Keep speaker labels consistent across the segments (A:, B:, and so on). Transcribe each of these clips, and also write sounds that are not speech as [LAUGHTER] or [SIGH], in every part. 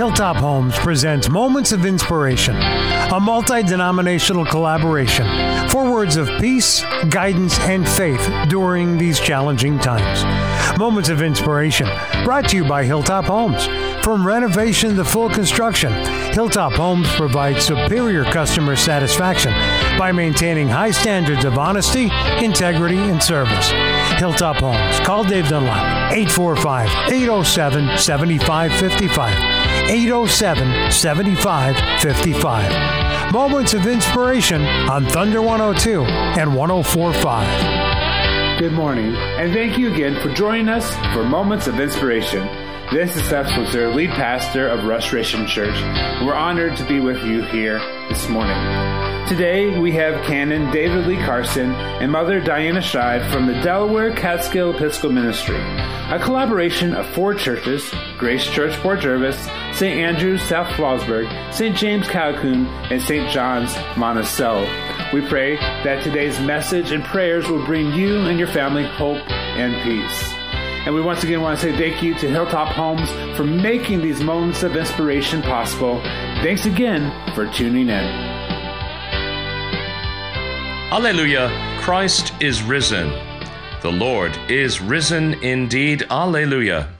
A: Hilltop Homes presents Moments of Inspiration, a multi denominational collaboration for words of peace, guidance, and faith during these challenging times. Moments of Inspiration, brought to you by Hilltop Homes. From renovation to full construction, Hilltop Homes provides superior customer satisfaction by maintaining high standards of honesty, integrity, and service. Hilltop Homes. Call Dave Dunlap, 845 807 7555. 807 7555. Moments of Inspiration on Thunder 102 and 1045.
B: Good morning, and thank you again for joining us for Moments of Inspiration. This is Seth Switzer, lead pastor of Restoration Church. We're honored to be with you here this morning. Today we have Canon David Lee Carson and Mother Diana Shive from the Delaware Catskill Episcopal Ministry, a collaboration of four churches Grace Church Port Jervis, St. Andrew's South Fallsburg, St. James Callicoon, and St. John's Monticello. We pray that today's message and prayers will bring you and your family hope and peace. And we once again want to say thank you to Hilltop Homes for making these moments of inspiration possible. Thanks again for tuning in.
C: Alleluia, Christ is risen. The Lord is risen indeed. Alleluia.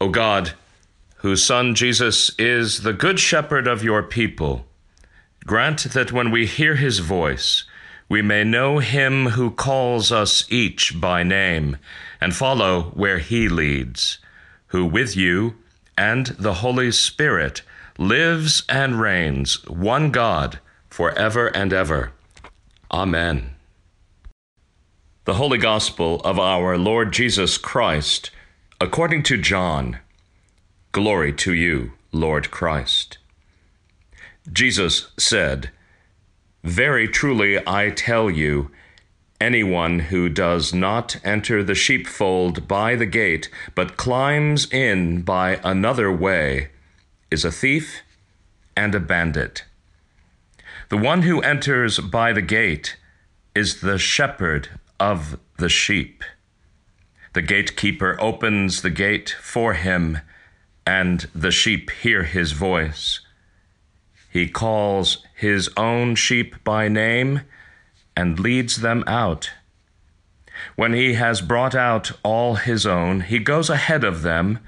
C: O God, whose Son Jesus is the Good Shepherd of your people, grant that when we hear his voice, we may know him who calls us each by name and follow where he leads, who with you and the Holy Spirit lives and reigns, one God, forever and ever. Amen. The Holy Gospel of our Lord Jesus Christ, according to John. Glory to you, Lord Christ. Jesus said, very truly I tell you, anyone who does not enter the sheepfold by the gate, but climbs in by another way, is a thief and a bandit. The one who enters by the gate is the shepherd of the sheep. The gatekeeper opens the gate for him, and the sheep hear his voice. He calls his own sheep by name and leads them out. When he has brought out all his own, he goes ahead of them,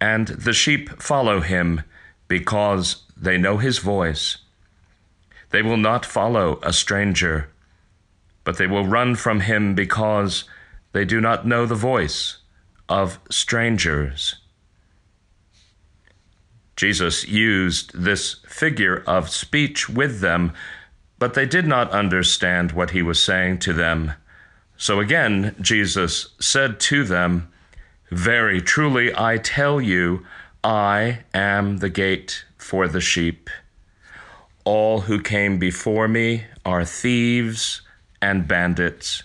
C: and the sheep follow him because they know his voice. They will not follow a stranger, but they will run from him because they do not know the voice of strangers. Jesus used this figure of speech with them, but they did not understand what he was saying to them. So again, Jesus said to them, Very truly I tell you, I am the gate for the sheep. All who came before me are thieves and bandits,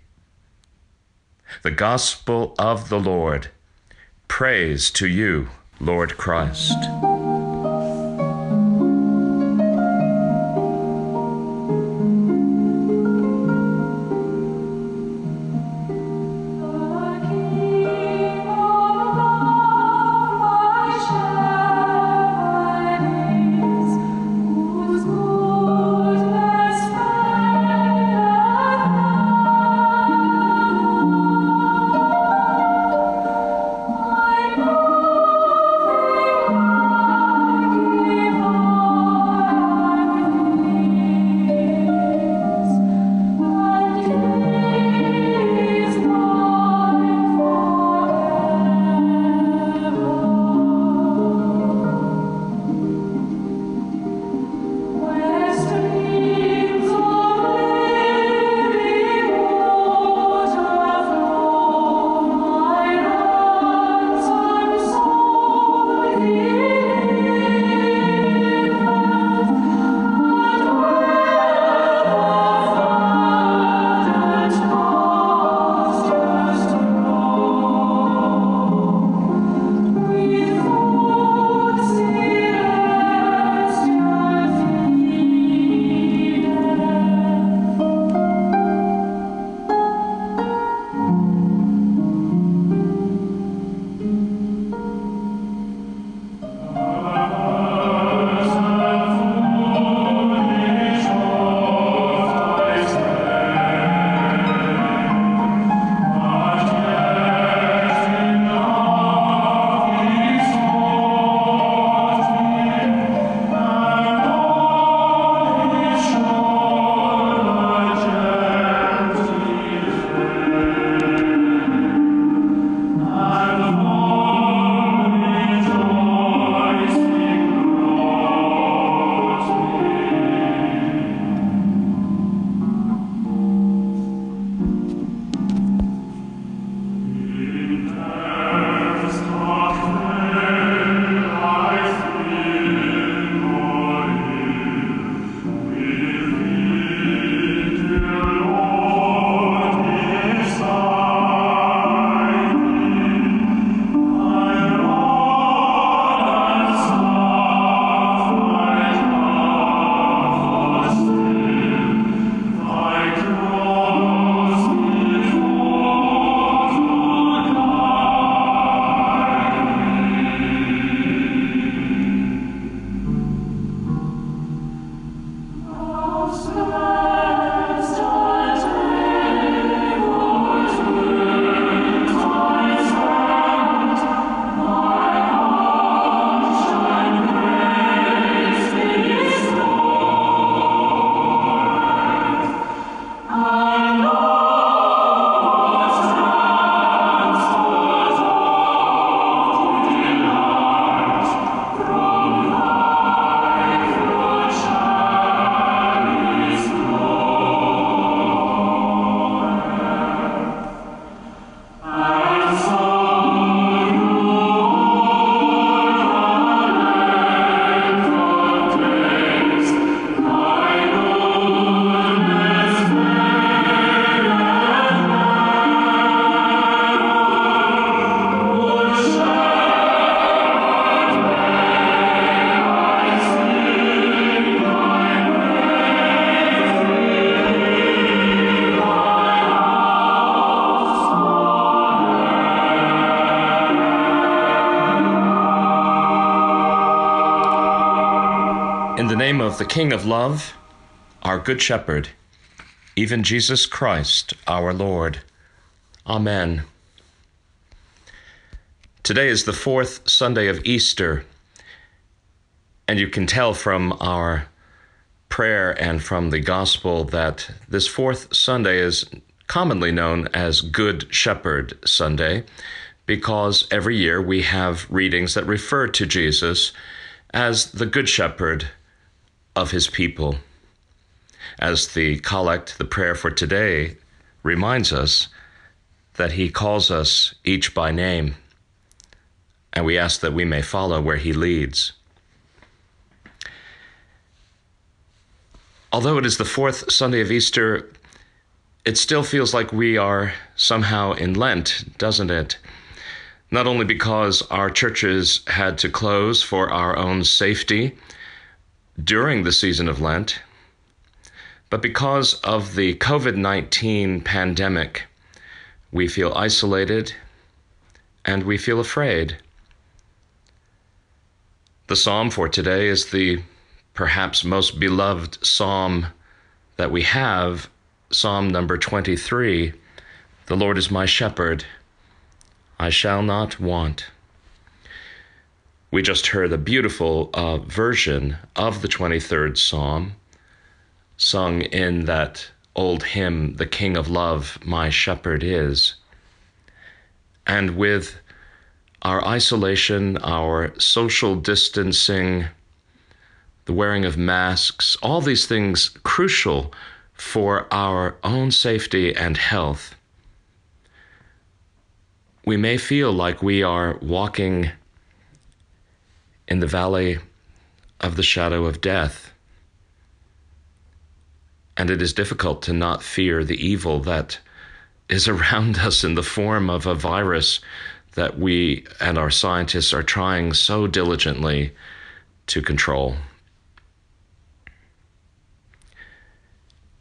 C: The Gospel of the Lord. Praise to you, Lord Christ. Name of the King of love, our Good Shepherd, even Jesus Christ, our Lord. Amen. Today is the fourth Sunday of Easter, and you can tell from our prayer and from the Gospel that this fourth Sunday is commonly known as Good Shepherd Sunday because every year we have readings that refer to Jesus as the Good Shepherd of his people. As the collect, the prayer for today, reminds us that he calls us each by name, and we ask that we may follow where he leads. Although it is the fourth Sunday of Easter, it still feels like we are somehow in Lent, doesn't it? Not only because our churches had to close for our own safety during the season of Lent, but because of the COVID 19 pandemic, we feel isolated and we feel afraid. The psalm for today is the perhaps most beloved psalm that we have, Psalm number 23 The Lord is my shepherd, I shall not want. We just heard a beautiful uh, version of the 23rd Psalm, sung in that old hymn, The King of Love, My Shepherd Is. And with our isolation, our social distancing, the wearing of masks, all these things crucial for our own safety and health, we may feel like we are walking in the valley of the shadow of death. And it is difficult to not fear the evil that is [LAUGHS] around us in the form of a virus that we and our scientists are trying so diligently to control.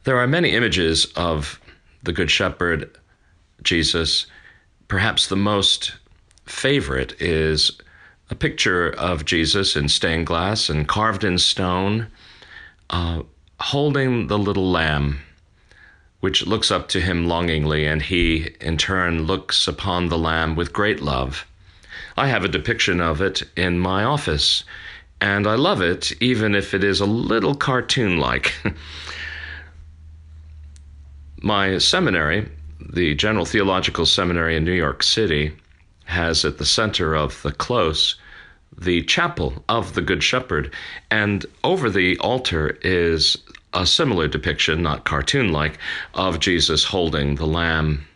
C: There are many images of the Good Shepherd, Jesus. Perhaps the most favorite is a picture of Jesus in stained glass and carved in stone, uh, holding the little lamb, which looks up to him longingly, and he, in turn, looks upon the lamb with great love. I have a depiction of it in my office, and I love it, even if it is a little cartoon like. [LAUGHS] My seminary, the General Theological Seminary in New York City, has at the center of the close the chapel of the Good Shepherd, and over the altar is a similar depiction, not cartoon like, of Jesus holding the lamb.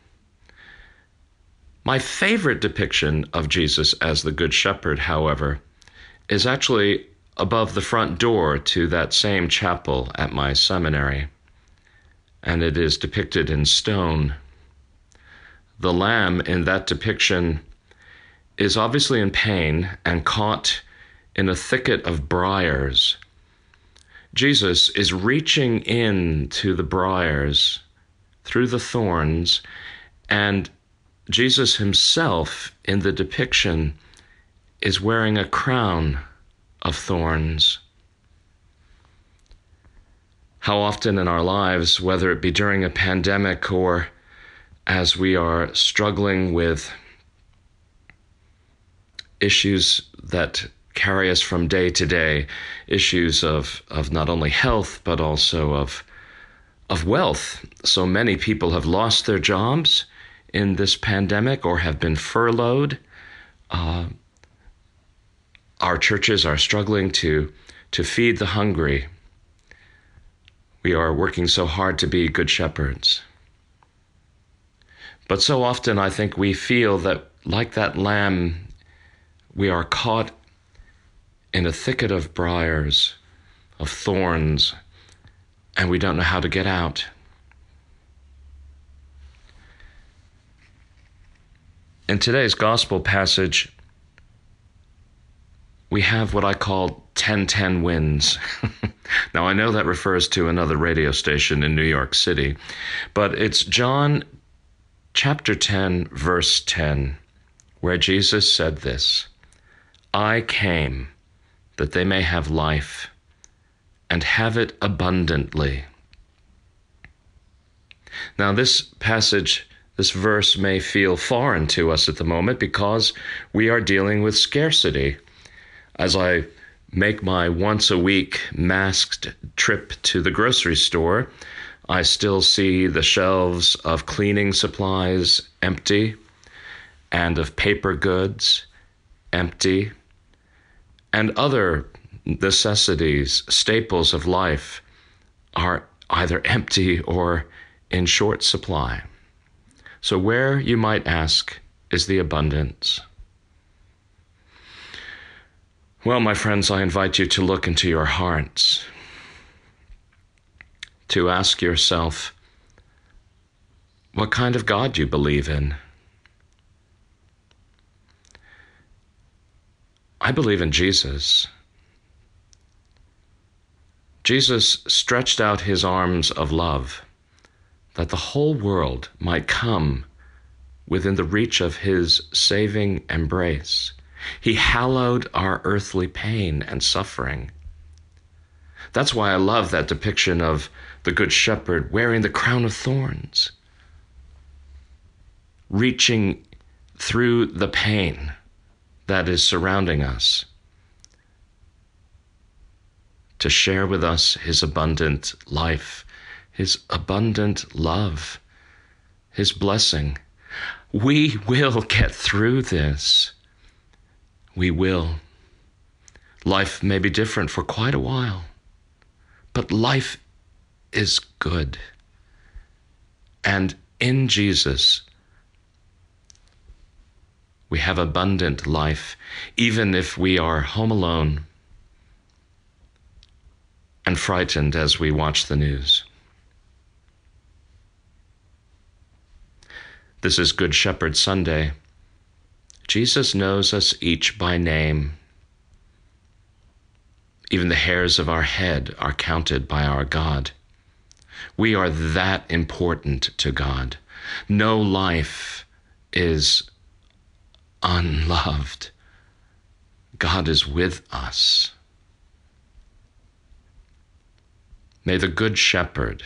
C: My favorite depiction of Jesus as the Good Shepherd, however, is actually above the front door to that same chapel at my seminary and it is depicted in stone. The lamb in that depiction is obviously in pain and caught in a thicket of briars. Jesus is reaching in to the briars through the thorns, and Jesus himself in the depiction is wearing a crown of thorns how often in our lives, whether it be during a pandemic or as we are struggling with issues that carry us from day to day, issues of, of not only health, but also of, of wealth. So many people have lost their jobs in this pandemic or have been furloughed. Uh, our churches are struggling to, to feed the hungry we are working so hard to be good shepherds. But so often I think we feel that, like that lamb, we are caught in a thicket of briars, of thorns, and we don't know how to get out. In today's gospel passage, we have what I call 1010 wins. [LAUGHS] now, I know that refers to another radio station in New York City, but it's John chapter 10, verse 10, where Jesus said this I came that they may have life and have it abundantly. Now, this passage, this verse may feel foreign to us at the moment because we are dealing with scarcity. As I make my once a week masked trip to the grocery store, I still see the shelves of cleaning supplies empty and of paper goods empty and other necessities, staples of life are either empty or in short supply. So, where, you might ask, is the abundance? Well, my friends, I invite you to look into your hearts, to ask yourself what kind of God you believe in. I believe in Jesus. Jesus stretched out his arms of love that the whole world might come within the reach of his saving embrace. He hallowed our earthly pain and suffering. That's why I love that depiction of the Good Shepherd wearing the crown of thorns, reaching through the pain that is surrounding us to share with us his abundant life, his abundant love, his blessing. We will get through this. We will. Life may be different for quite a while, but life is good. And in Jesus, we have abundant life, even if we are home alone and frightened as we watch the news. This is Good Shepherd Sunday. Jesus knows us each by name. Even the hairs of our head are counted by our God. We are that important to God. No life is unloved. God is with us. May the Good Shepherd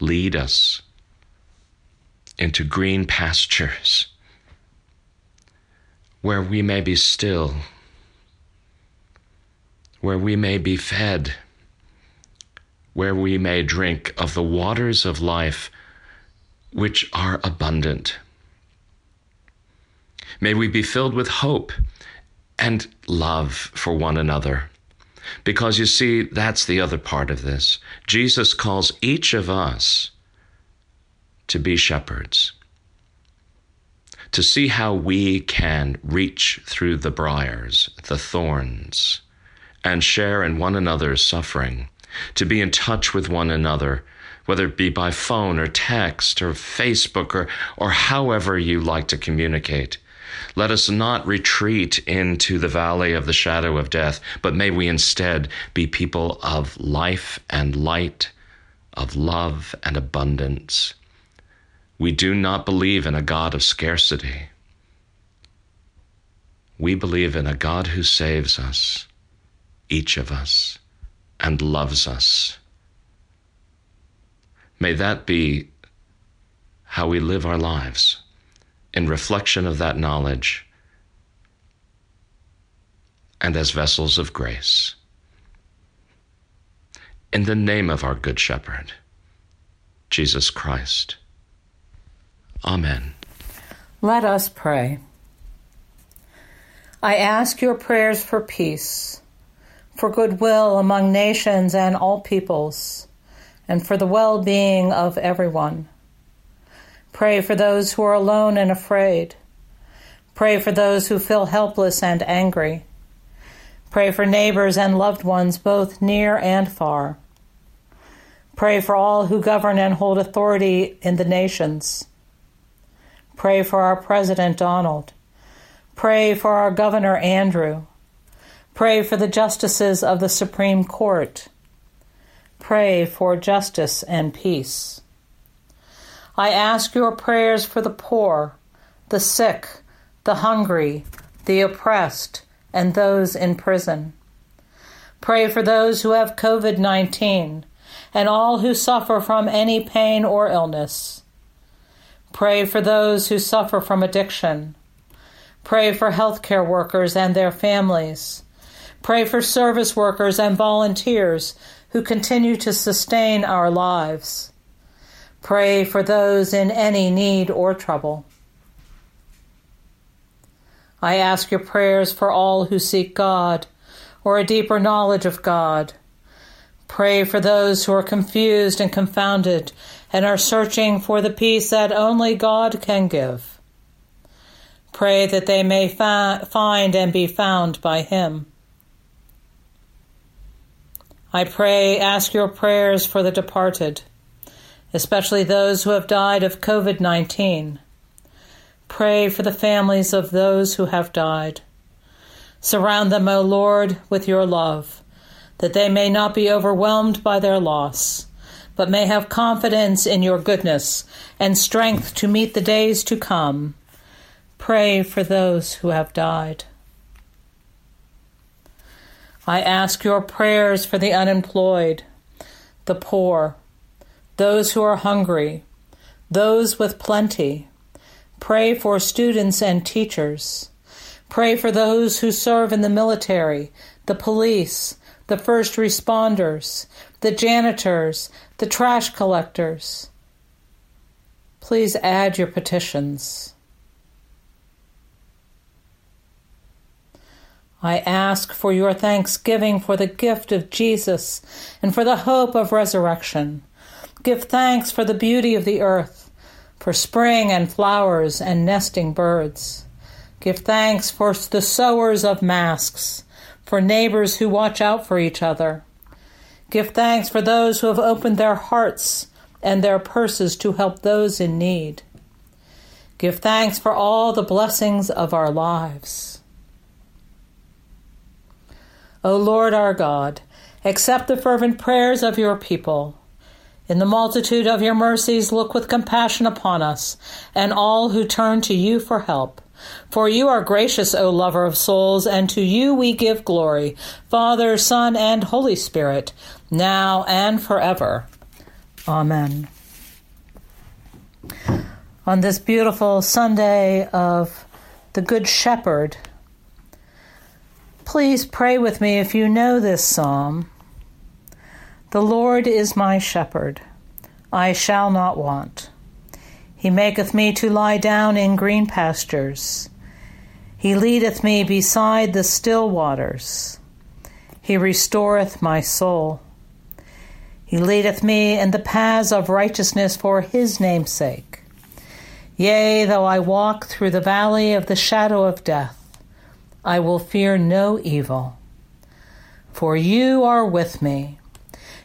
C: lead us into green pastures where we may be still, where we may be fed, where we may drink of the waters of life which are abundant. May we be filled with hope and love for one another. Because you see, that's the other part of this. Jesus calls each of us to be shepherds, to see how we can reach through the briars, the thorns, and share in one another's suffering, to be in touch with one another, whether it be by phone or text or Facebook or, or however you like to communicate let us not retreat into the valley of the shadow of death, but may we instead be people of life and light, of love and abundance. We do not believe in a God of scarcity. We believe in a God who saves us, each of us, and loves us. May that be how we live our lives in reflection of that knowledge and as vessels of grace. In the name of our Good Shepherd, Jesus Christ. Amen.
D: Let us pray. I ask your prayers for peace, for goodwill among nations and all peoples, and for the well being of everyone. Pray for those who are alone and afraid. Pray for those who feel helpless and angry. Pray for neighbors and loved ones, both near and far. Pray for all who govern and hold authority in the nations. Pray for our President Donald. Pray for our Governor Andrew. Pray for the justices of the Supreme Court. Pray for justice and peace. I ask your prayers for the poor, the sick, the hungry, the oppressed, and those in prison. Pray for those who have COVID 19 and all who suffer from any pain or illness. Pray for those who suffer from addiction. Pray for healthcare workers and their families. Pray for service workers and volunteers who continue to sustain our lives. Pray for those in any need or trouble. I ask your prayers for all who seek God or a deeper knowledge of God. Pray for those who are confused and confounded and are searching for the peace that only God can give. Pray that they may fa- find and be found by Him. I pray, ask your prayers for the departed, especially those who have died of COVID 19. Pray for the families of those who have died. Surround them, O Lord, with your love, that they may not be overwhelmed by their loss, but may have confidence in your goodness and strength to meet the days to come. Pray for those who have died. I ask your prayers for the unemployed, the poor, those who are hungry, those with plenty. Pray for students and teachers. Pray for those who serve in the military, the police, the first responders, the janitors, the trash collectors. Please add your petitions. I ask for your thanksgiving for the gift of Jesus and for the hope of resurrection. Give thanks for the beauty of the earth, for spring and flowers and nesting birds. Give thanks for the sewers of masks, for neighbors who watch out for each other. Give thanks for those who have opened their hearts and their purses to help those in need. Give thanks for all the blessings of our lives. O Lord our God, accept the fervent prayers of your people. In the multitude of your mercies, look with compassion upon us and all who turn to you for help. For you are gracious, O lover of souls, and to you we give glory, Father, Son, and Holy Spirit, now and forever. Amen. On this beautiful Sunday of the Good Shepherd, Please pray with me if you know this psalm. The Lord is my shepherd, I shall not want. He maketh me to lie down in green pastures. He leadeth me beside the still waters. He restoreth my soul. He leadeth me in the paths of righteousness for his name's sake. Yea, though I walk through the valley of the shadow of death, I will fear no evil. For you are with me.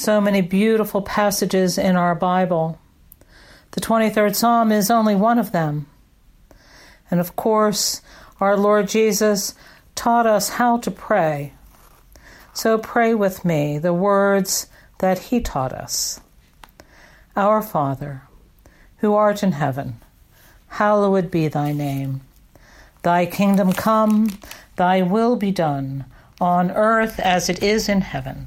D: So many beautiful passages in our Bible. The 23rd Psalm is only one of them. And of course, our Lord Jesus taught us how to pray. So pray with me the words that He taught us Our Father, who art in heaven, hallowed be thy name. Thy kingdom come, thy will be done, on earth as it is in heaven.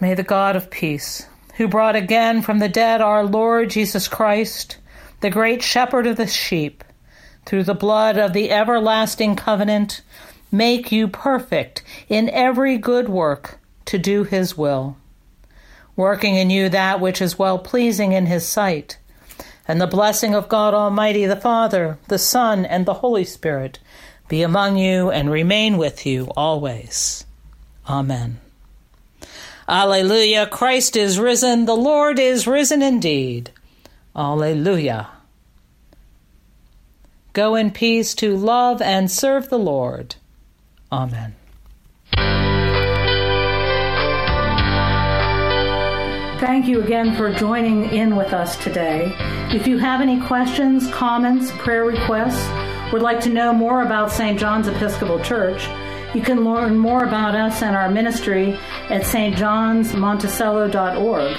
D: May the God of peace, who brought again from the dead our Lord Jesus Christ, the great shepherd of the sheep, through the blood of the everlasting covenant, make you perfect in every good work to do his will, working in you that which is well pleasing in his sight. And the blessing of God Almighty, the Father, the Son, and the Holy Spirit be among you and remain with you always. Amen. Alleluia, Christ is risen, the Lord is risen indeed. Alleluia. Go in peace to love and serve the Lord. Amen. Thank you again for joining in with us today. If you have any questions, comments, prayer requests, would like to know more about St. John's Episcopal Church, you can learn more about us and our ministry at stjohnsmonticello.org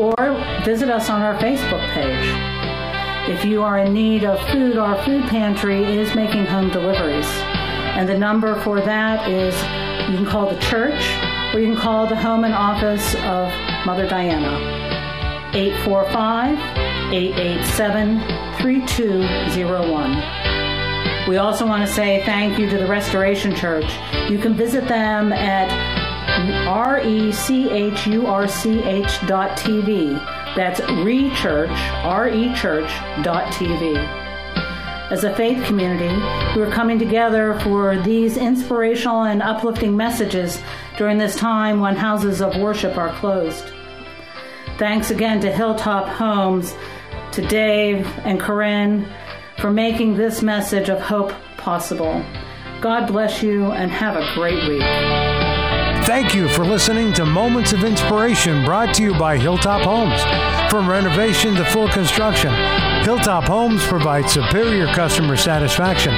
D: or visit us on our Facebook page. If you are in need of food, our food pantry is making home deliveries. And the number for that is you can call the church or you can call the home and office of Mother Diana. 845 887 3201. We also want to say thank you to the Restoration Church. You can visit them at rechurch.tv. That's rechurch, R-E-Church.tv. As a faith community, we're coming together for these inspirational and uplifting messages during this time when houses of worship are closed. Thanks again to Hilltop Homes, to Dave and Corinne, for making this message of hope possible. God bless you and have a great week.
A: Thank you for listening to Moments of Inspiration brought to you by Hilltop Homes. From renovation to full construction, Hilltop Homes provides superior customer satisfaction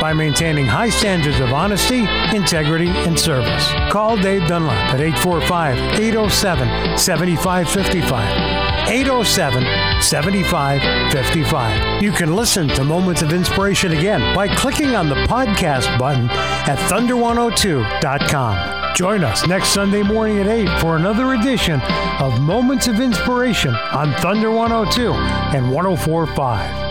A: by maintaining high standards of honesty, integrity, and service. Call Dave Dunlap at 845 807 7555. 807 7555. You can listen to Moments of Inspiration again by clicking on the podcast button at thunder102.com. Join us next Sunday morning at 8 for another edition of Moments of Inspiration on Thunder 102 and 1045.